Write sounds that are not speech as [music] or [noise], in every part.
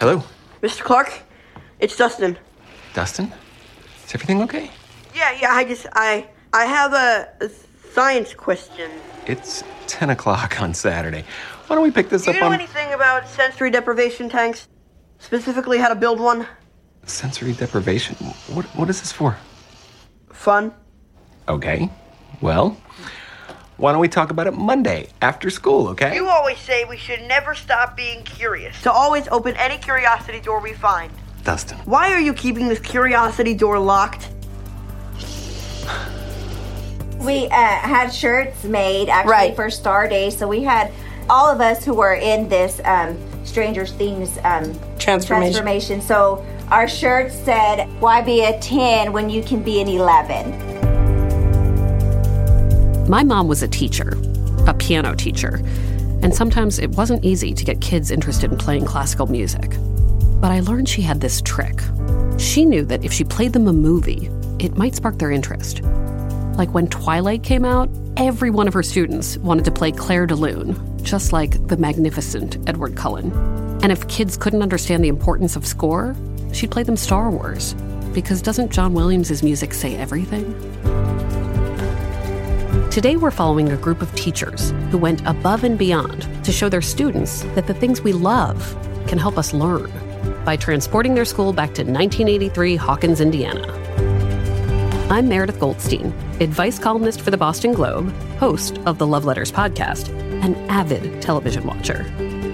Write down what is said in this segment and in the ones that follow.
Hello, Mr. Clark, it's Dustin. Dustin? Is everything okay? Yeah, yeah, I just, I, I have a, a science question. It's 10 o'clock on Saturday. Why don't we pick this up on? Do you know on anything about sensory deprivation tanks? Specifically, how to build one? sensory deprivation? What, what is this for? Fun? Okay, well, why don't we talk about it Monday after school, okay? You always say we should never stop being curious. To always open any curiosity door we find. Dustin. Why are you keeping this curiosity door locked? We uh, had shirts made actually Right. for Star Day, so we had all of us who were in this um, Stranger Things um, Transformation. transformation. So our shirts said, "Why be a ten when you can be an 11? My mom was a teacher, a piano teacher, and sometimes it wasn't easy to get kids interested in playing classical music. But I learned she had this trick. She knew that if she played them a movie, it might spark their interest. Like when Twilight came out, every one of her students wanted to play Clair de Lune, just like the magnificent Edward Cullen. And if kids couldn't understand the importance of score, she'd play them Star Wars. Because doesn't John Williams' music say everything? Today, we're following a group of teachers who went above and beyond to show their students that the things we love can help us learn by transporting their school back to 1983 Hawkins, Indiana. I'm Meredith Goldstein, advice columnist for the Boston Globe, host of the Love Letters podcast, an avid television watcher.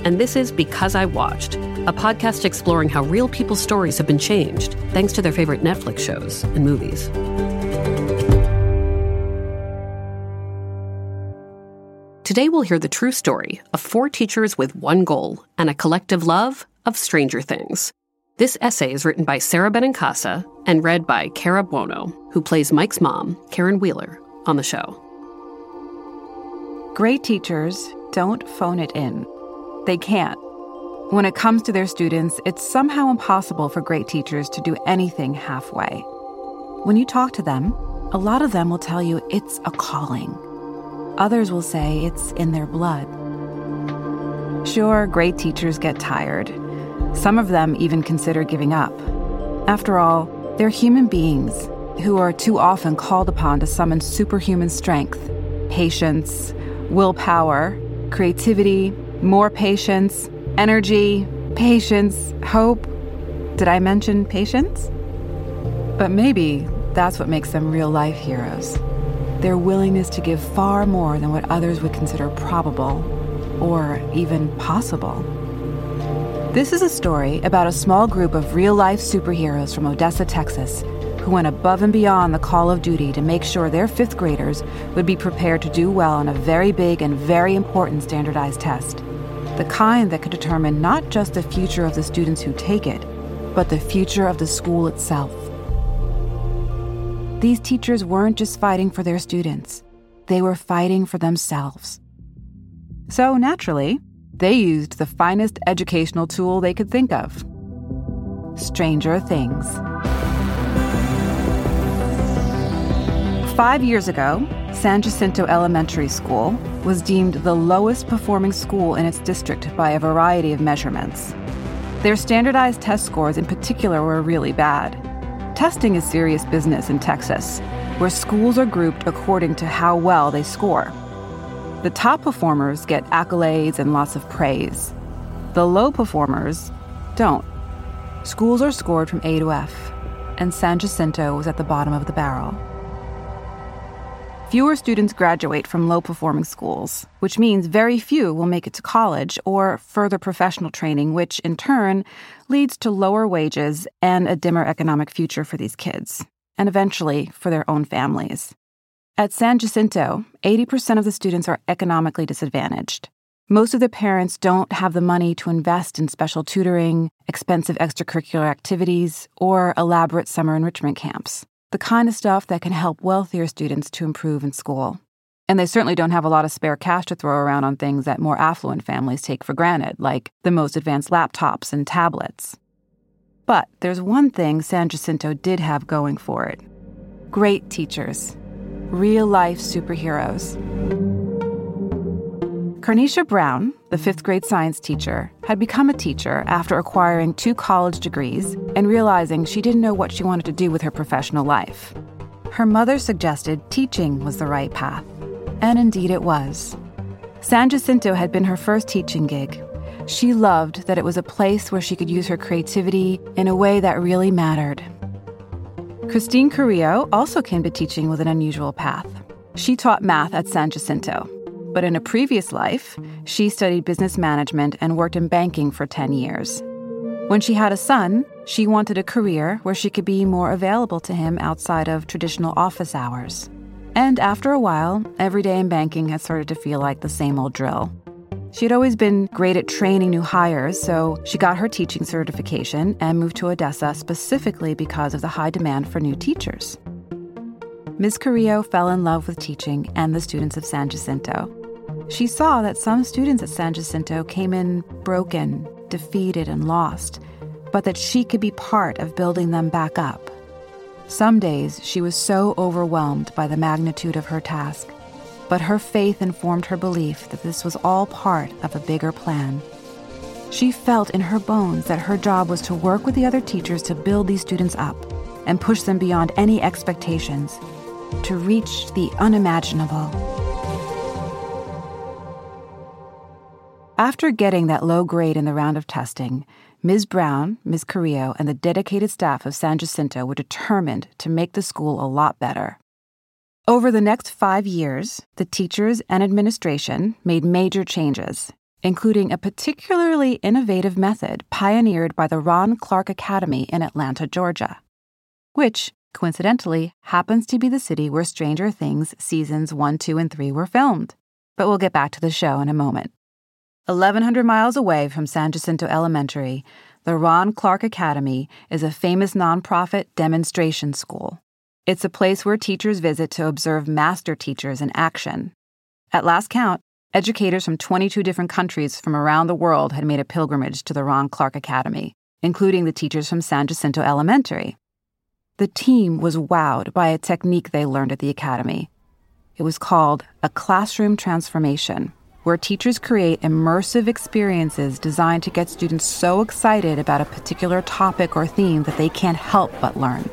And this is Because I Watched, a podcast exploring how real people's stories have been changed thanks to their favorite Netflix shows and movies. Today, we'll hear the true story of four teachers with one goal and a collective love of Stranger Things. This essay is written by Sara Benincasa and read by Cara Buono, who plays Mike's mom, Karen Wheeler, on the show. Great teachers don't phone it in. They can't. When it comes to their students, it's somehow impossible for great teachers to do anything halfway. When you talk to them, a lot of them will tell you it's a calling. Others will say it's in their blood. Sure, great teachers get tired. Some of them even consider giving up. After all, they're human beings who are too often called upon to summon superhuman strength, patience, willpower, creativity, more patience, energy, patience, hope. Did I mention patience? But maybe that's what makes them real life heroes. Their willingness to give far more than what others would consider probable or even possible. This is a story about a small group of real life superheroes from Odessa, Texas, who went above and beyond the call of duty to make sure their fifth graders would be prepared to do well on a very big and very important standardized test. The kind that could determine not just the future of the students who take it, but the future of the school itself. These teachers weren't just fighting for their students, they were fighting for themselves. So, naturally, they used the finest educational tool they could think of Stranger Things. Five years ago, San Jacinto Elementary School was deemed the lowest performing school in its district by a variety of measurements. Their standardized test scores, in particular, were really bad. Testing is serious business in Texas, where schools are grouped according to how well they score. The top performers get accolades and lots of praise. The low performers don't. Schools are scored from A to F, and San Jacinto was at the bottom of the barrel. Fewer students graduate from low performing schools, which means very few will make it to college or further professional training, which in turn leads to lower wages and a dimmer economic future for these kids, and eventually for their own families. At San Jacinto, 80% of the students are economically disadvantaged. Most of the parents don't have the money to invest in special tutoring, expensive extracurricular activities, or elaborate summer enrichment camps the kind of stuff that can help wealthier students to improve in school. And they certainly don't have a lot of spare cash to throw around on things that more affluent families take for granted, like the most advanced laptops and tablets. But there's one thing San Jacinto did have going for it great teachers, real life superheroes. Carnisha Brown, the fifth grade science teacher, had become a teacher after acquiring two college degrees and realizing she didn't know what she wanted to do with her professional life. Her mother suggested teaching was the right path, and indeed it was. San Jacinto had been her first teaching gig. She loved that it was a place where she could use her creativity in a way that really mattered. Christine Carrillo also came to teaching with an unusual path. She taught math at San Jacinto, but in a previous life, she studied business management and worked in banking for 10 years. When she had a son, she wanted a career where she could be more available to him outside of traditional office hours. And after a while, every day in banking had started to feel like the same old drill. She had always been great at training new hires, so she got her teaching certification and moved to Odessa specifically because of the high demand for new teachers. Ms. Carrillo fell in love with teaching and the students of San Jacinto. She saw that some students at San Jacinto came in broken, defeated, and lost, but that she could be part of building them back up. Some days she was so overwhelmed by the magnitude of her task, but her faith informed her belief that this was all part of a bigger plan. She felt in her bones that her job was to work with the other teachers to build these students up and push them beyond any expectations, to reach the unimaginable. After getting that low grade in the round of testing, Ms. Brown, Ms. Carrillo, and the dedicated staff of San Jacinto were determined to make the school a lot better. Over the next five years, the teachers and administration made major changes, including a particularly innovative method pioneered by the Ron Clark Academy in Atlanta, Georgia, which, coincidentally, happens to be the city where Stranger Things seasons 1, 2, and 3 were filmed. But we'll get back to the show in a moment. 1,100 miles away from San Jacinto Elementary, the Ron Clark Academy is a famous nonprofit demonstration school. It's a place where teachers visit to observe master teachers in action. At last count, educators from 22 different countries from around the world had made a pilgrimage to the Ron Clark Academy, including the teachers from San Jacinto Elementary. The team was wowed by a technique they learned at the academy. It was called a classroom transformation where teachers create immersive experiences designed to get students so excited about a particular topic or theme that they can't help but learn.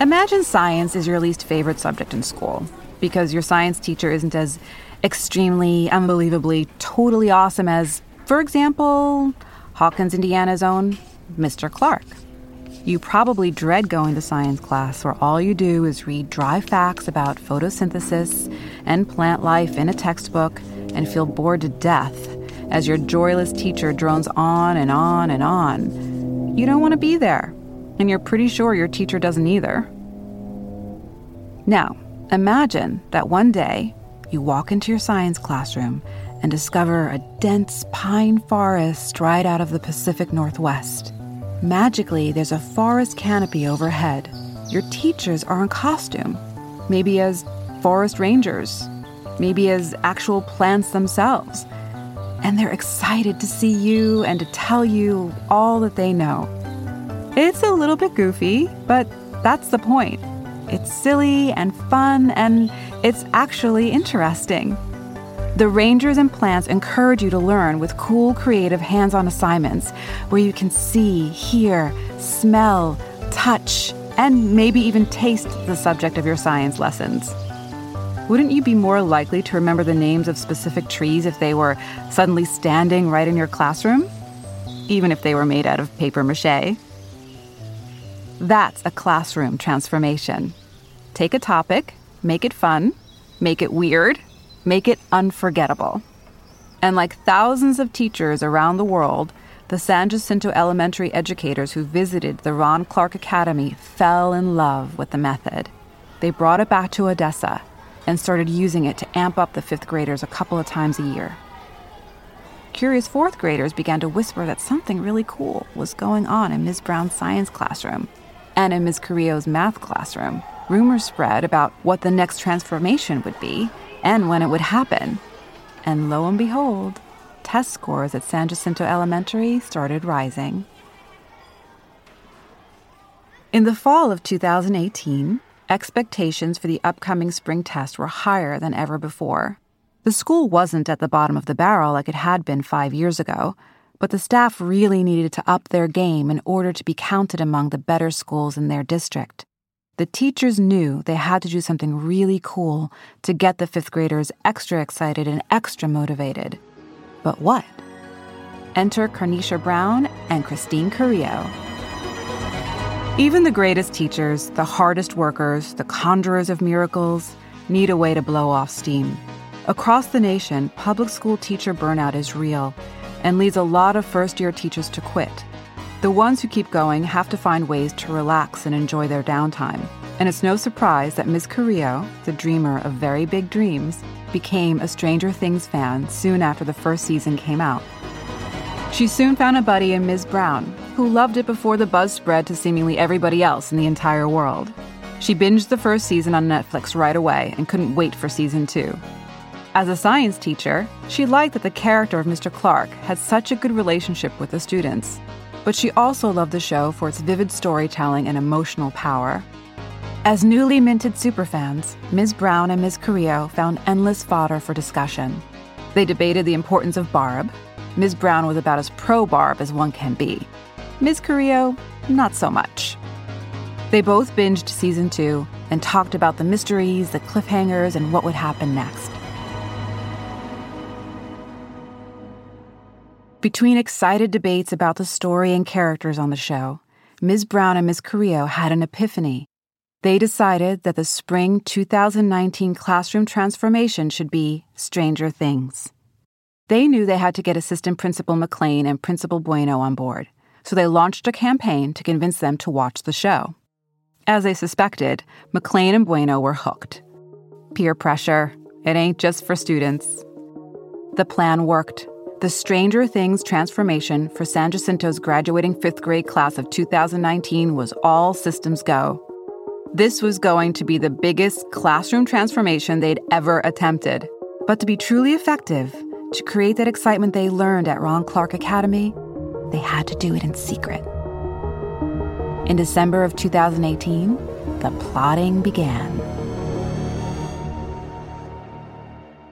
Imagine science is your least favorite subject in school because your science teacher isn't as extremely, unbelievably, totally awesome as, for example, Hawkins, Indiana's own Mr. Clark. You probably dread going to science class where all you do is read dry facts about photosynthesis and plant life in a textbook and feel bored to death as your joyless teacher drones on and on and on. You don't want to be there, and you're pretty sure your teacher doesn't either. Now, imagine that one day you walk into your science classroom and discover a dense pine forest right out of the Pacific Northwest. Magically, there's a forest canopy overhead. Your teachers are in costume, maybe as forest rangers, maybe as actual plants themselves. And they're excited to see you and to tell you all that they know. It's a little bit goofy, but that's the point. It's silly and fun, and it's actually interesting. The rangers and plants encourage you to learn with cool, creative hands on assignments where you can see, hear, smell, touch, and maybe even taste the subject of your science lessons. Wouldn't you be more likely to remember the names of specific trees if they were suddenly standing right in your classroom? Even if they were made out of paper mache? That's a classroom transformation. Take a topic, make it fun, make it weird, make it unforgettable. And like thousands of teachers around the world, the San Jacinto elementary educators who visited the Ron Clark Academy fell in love with the method. They brought it back to Odessa and started using it to amp up the fifth graders a couple of times a year. Curious fourth graders began to whisper that something really cool was going on in Ms. Brown's science classroom and in Ms. Carrillo's math classroom. Rumors spread about what the next transformation would be, and when it would happen. And lo and behold, test scores at San Jacinto Elementary started rising. In the fall of 2018, expectations for the upcoming spring test were higher than ever before. The school wasn't at the bottom of the barrel like it had been five years ago, but the staff really needed to up their game in order to be counted among the better schools in their district. The teachers knew they had to do something really cool to get the fifth graders extra excited and extra motivated. But what? Enter Carnisha Brown and Christine Carrillo. Even the greatest teachers, the hardest workers, the conjurers of miracles, need a way to blow off steam. Across the nation, public school teacher burnout is real and leads a lot of first year teachers to quit. The ones who keep going have to find ways to relax and enjoy their downtime. And it's no surprise that Ms. Carrillo, the dreamer of very big dreams, became a Stranger Things fan soon after the first season came out. She soon found a buddy in Ms. Brown, who loved it before the buzz spread to seemingly everybody else in the entire world. She binged the first season on Netflix right away and couldn't wait for season two. As a science teacher, she liked that the character of Mr. Clark had such a good relationship with the students. But she also loved the show for its vivid storytelling and emotional power. As newly minted superfans, Ms. Brown and Ms. Carrillo found endless fodder for discussion. They debated the importance of Barb. Ms. Brown was about as pro Barb as one can be. Ms. Carrillo, not so much. They both binged season two and talked about the mysteries, the cliffhangers, and what would happen next. Between excited debates about the story and characters on the show, Ms. Brown and Ms. Carrillo had an epiphany. They decided that the spring 2019 classroom transformation should be Stranger Things. They knew they had to get Assistant Principal McLean and Principal Bueno on board, so they launched a campaign to convince them to watch the show. As they suspected, McLean and Bueno were hooked. Peer pressure, it ain't just for students. The plan worked. The Stranger Things transformation for San Jacinto's graduating fifth grade class of 2019 was all systems go. This was going to be the biggest classroom transformation they'd ever attempted. But to be truly effective, to create that excitement they learned at Ron Clark Academy, they had to do it in secret. In December of 2018, the plotting began.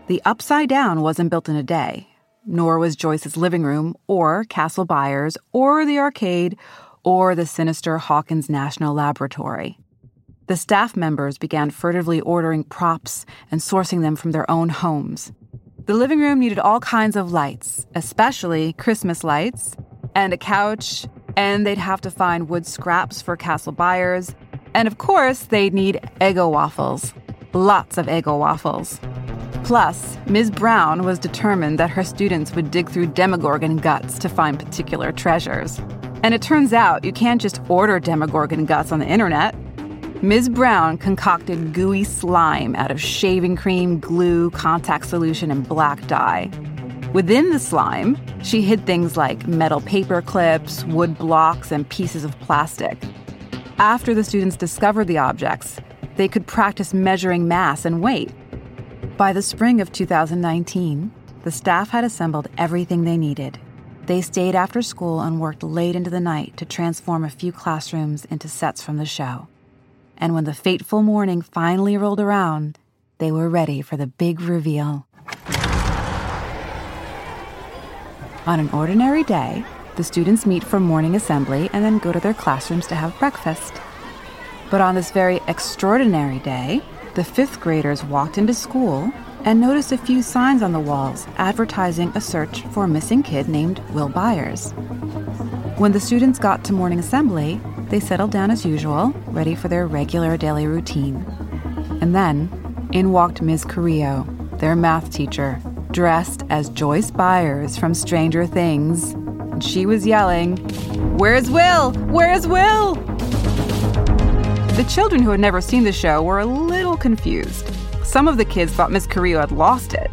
The Upside Down wasn't built in a day nor was Joyce's living room, or Castle Byers, or the arcade, or the sinister Hawkins National Laboratory. The staff members began furtively ordering props and sourcing them from their own homes. The living room needed all kinds of lights, especially Christmas lights, and a couch, and they'd have to find wood scraps for Castle Byers, and of course, they'd need Eggo waffles. Lots of Eggo waffles. Plus, Ms. Brown was determined that her students would dig through Demogorgon guts to find particular treasures. And it turns out you can't just order Demogorgon guts on the internet. Ms. Brown concocted gooey slime out of shaving cream, glue, contact solution, and black dye. Within the slime, she hid things like metal paper clips, wood blocks, and pieces of plastic. After the students discovered the objects, they could practice measuring mass and weight. By the spring of 2019, the staff had assembled everything they needed. They stayed after school and worked late into the night to transform a few classrooms into sets from the show. And when the fateful morning finally rolled around, they were ready for the big reveal. On an ordinary day, the students meet for morning assembly and then go to their classrooms to have breakfast. But on this very extraordinary day, the fifth graders walked into school and noticed a few signs on the walls advertising a search for a missing kid named Will Byers. When the students got to morning assembly, they settled down as usual, ready for their regular daily routine. And then, in walked Ms. Carrillo, their math teacher, dressed as Joyce Byers from Stranger Things. And she was yelling, Where's Will? Where's Will? The children who had never seen the show were a little confused. Some of the kids thought Miss Carrillo had lost it.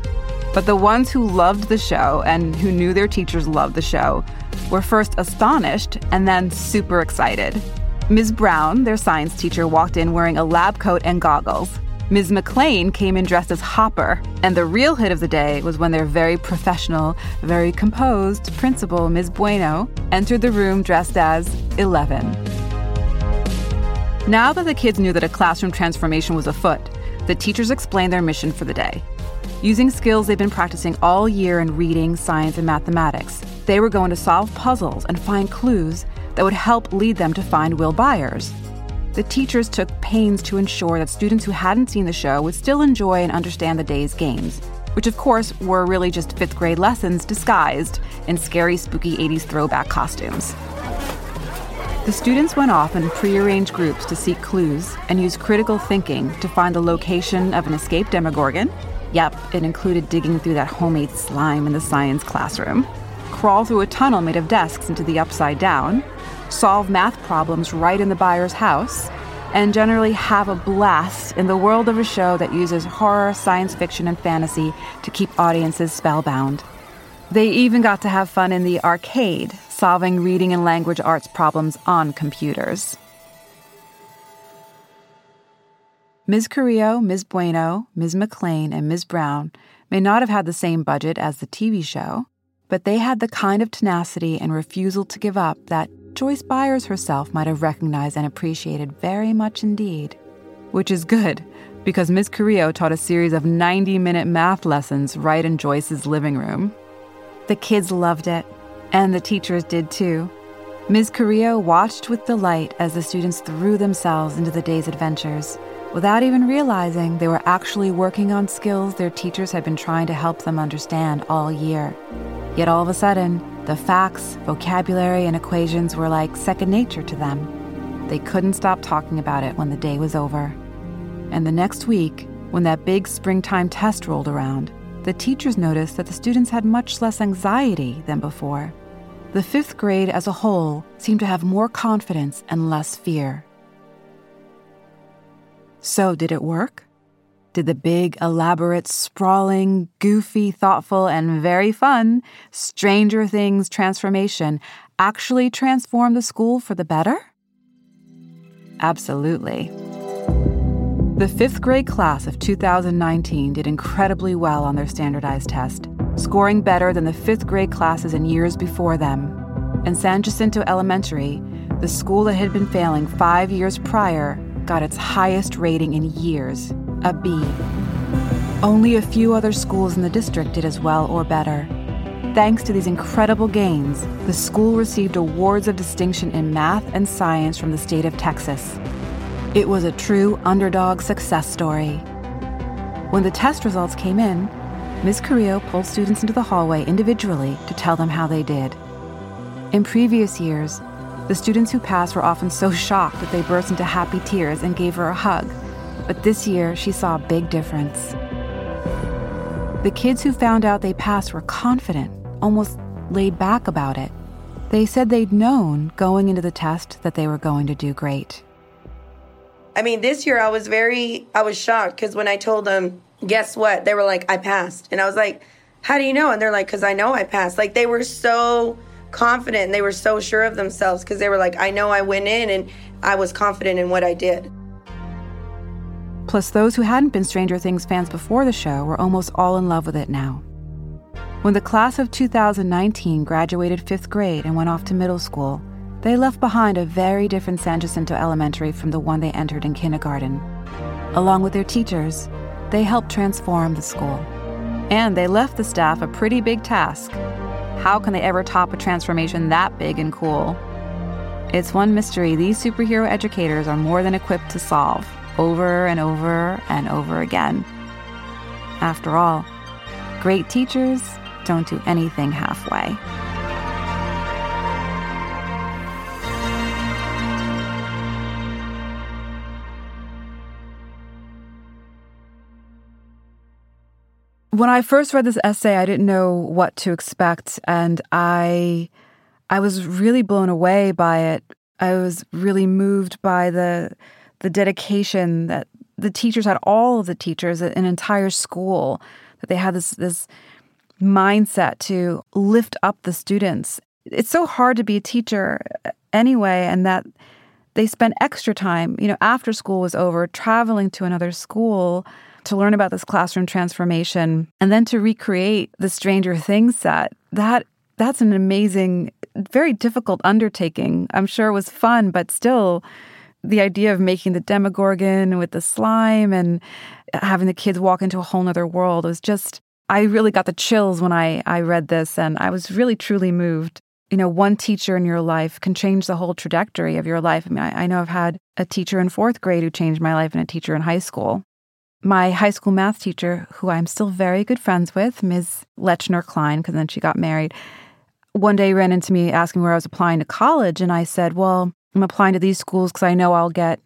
But the ones who loved the show and who knew their teachers loved the show were first astonished and then super excited. Ms. Brown, their science teacher, walked in wearing a lab coat and goggles. Ms. McLean came in dressed as Hopper, and the real hit of the day was when their very professional, very composed principal, Ms. Bueno, entered the room dressed as Eleven. Now that the kids knew that a classroom transformation was afoot, the teachers explained their mission for the day. Using skills they've been practicing all year in reading, science, and mathematics, they were going to solve puzzles and find clues that would help lead them to find Will Byers. The teachers took pains to ensure that students who hadn't seen the show would still enjoy and understand the day's games, which of course were really just fifth grade lessons disguised in scary, spooky 80s throwback costumes. The students went off in prearranged groups to seek clues and use critical thinking to find the location of an escaped Demogorgon. Yep, it included digging through that homemade slime in the science classroom, crawl through a tunnel made of desks into the upside down, solve math problems right in the Byers' house, and generally have a blast in the world of a show that uses horror, science fiction, and fantasy to keep audiences spellbound. They even got to have fun in the arcade, solving reading and language arts problems on computers. Ms. Carrillo, Ms. Bueno, Ms. McLean, and Ms. Brown may not have had the same budget as the TV show, but they had the kind of tenacity and refusal to give up that Joyce Byers herself might have recognized and appreciated very much indeed. Which is good, because Ms. Carrillo taught a series of 90 minute math lessons right in Joyce's living room. The kids loved it, and the teachers did too. Ms. Carrillo watched with delight as the students threw themselves into the day's adventures without even realizing they were actually working on skills their teachers had been trying to help them understand all year. Yet all of a sudden, the facts, vocabulary, and equations were like second nature to them. They couldn't stop talking about it when the day was over. And the next week, when that big springtime test rolled around, the teachers noticed that the students had much less anxiety than before. The fifth grade as a whole seemed to have more confidence and less fear. So, did it work? Did the big, elaborate, sprawling, goofy, thoughtful, and very fun Stranger Things transformation actually transform the school for the better? Absolutely. The fifth grade class of 2019 did incredibly well on their standardized test, scoring better than the fifth grade classes in years before them. In San Jacinto Elementary, the school that had been failing five years prior got its highest rating in years, a B. Only a few other schools in the district did as well or better. Thanks to these incredible gains, the school received awards of distinction in math and science from the state of Texas. It was a true underdog success story. When the test results came in, Ms. Carrillo pulled students into the hallway individually to tell them how they did. In previous years, the students who passed were often so [laughs] shocked that they burst into happy tears and gave her a hug. But this year, she saw a big difference. The kids who found out they passed were confident, almost laid back about it. They said they'd known going into the test that they were going to do great. I mean, this year I was very, I was shocked because when I told them, guess what? They were like, I passed. And I was like, how do you know? And they're like, because I know I passed. Like they were so confident and they were so sure of themselves because they were like, I know I went in and I was confident in what I did. Plus, those who hadn't been Stranger Things fans before the show were almost all in love with it now. When the class of 2019 graduated fifth grade and went off to middle school, they left behind a very different San Jacinto Elementary from the one they entered in kindergarten. Along with their teachers, they helped transform the school. And they left the staff a pretty big task. How can they ever top a transformation that big and cool? It's one mystery these superhero educators are more than equipped to solve over and over and over again. After all, great teachers don't do anything halfway. When I first read this essay, I didn't know what to expect, and I, I was really blown away by it. I was really moved by the, the dedication that the teachers had. All of the teachers, an entire school, that they had this this mindset to lift up the students. It's so hard to be a teacher uh, anyway, and that they spent extra time, you know, after school was over, traveling to another school to learn about this classroom transformation and then to recreate the Stranger Things set. That that's an amazing, very difficult undertaking. I'm sure it was fun, but still the idea of making the Demogorgon with the slime and having the kids walk into a whole nother world was just, I really got the chills when I, I read this and I was really truly moved. You know, one teacher in your life can change the whole trajectory of your life. I mean, I, I know I've had a teacher in fourth grade who changed my life and a teacher in high school. My high school math teacher, who I'm still very good friends with, Ms. Lechner Klein, because then she got married, one day ran into me asking where I was applying to college. And I said, Well, I'm applying to these schools because I know I'll get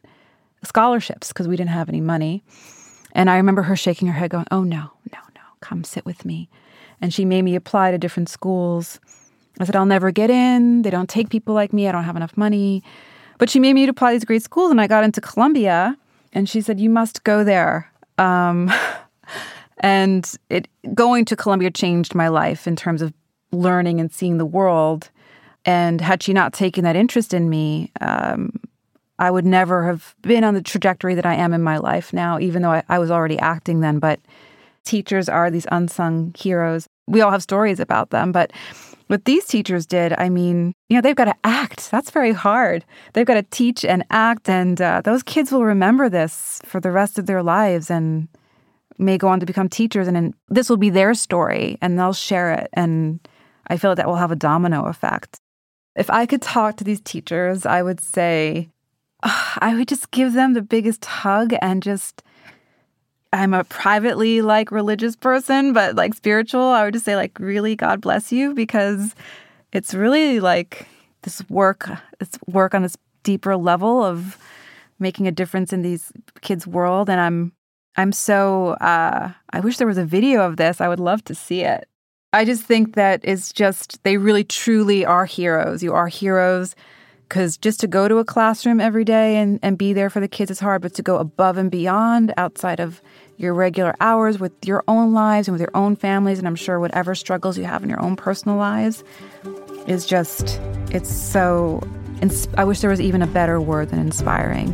scholarships because we didn't have any money. And I remember her shaking her head, going, Oh, no, no, no, come sit with me. And she made me apply to different schools. I said, I'll never get in. They don't take people like me. I don't have enough money. But she made me apply to these great schools. And I got into Columbia. And she said, You must go there. Um, [laughs] and it going to Columbia changed my life in terms of learning and seeing the world. And had she not taken that interest in me, um, I would never have been on the trajectory that I am in my life now, even though I, I was already acting then. But teachers are these unsung heroes. We all have stories about them, but what these teachers did, I mean, you know, they've got to act. That's very hard. They've got to teach and act, and uh, those kids will remember this for the rest of their lives and may go on to become teachers. And, and this will be their story, and they'll share it. And I feel that will have a domino effect. If I could talk to these teachers, I would say, oh, I would just give them the biggest hug and just I'm a privately like religious person, but like spiritual, I would just say like really God bless you because it's really like this work, it's work on this deeper level of making a difference in these kids' world. And I'm I'm so uh I wish there was a video of this. I would love to see it. I just think that it's just they really truly are heroes. You are heroes because just to go to a classroom every day and, and be there for the kids is hard, but to go above and beyond outside of your regular hours with your own lives and with your own families, and I'm sure whatever struggles you have in your own personal lives is just, it's so, I wish there was even a better word than inspiring.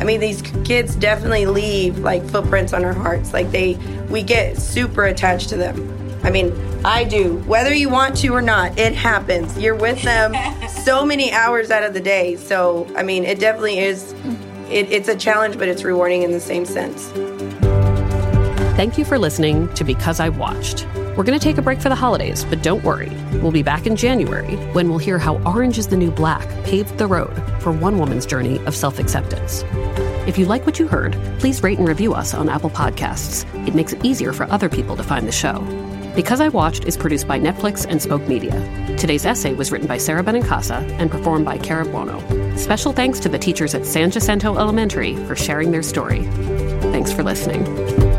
I mean, these kids definitely leave like footprints on our hearts. Like they, we get super attached to them. I mean, I do. Whether you want to or not, it happens. You're with them [laughs] so many hours out of the day. So, I mean, it definitely is. It, it's a challenge, but it's rewarding in the same sense. Thank you for listening to Because I Watched. We're going to take a break for the holidays, but don't worry. We'll be back in January when we'll hear how Orange is the New Black paved the road for one woman's journey of self acceptance. If you like what you heard, please rate and review us on Apple Podcasts. It makes it easier for other people to find the show. Because I Watched is produced by Netflix and Spoke Media. Today's essay was written by Sara Benincasa and performed by Cara Buono. Special thanks to the teachers at San Jacinto Elementary for sharing their story. Thanks for listening.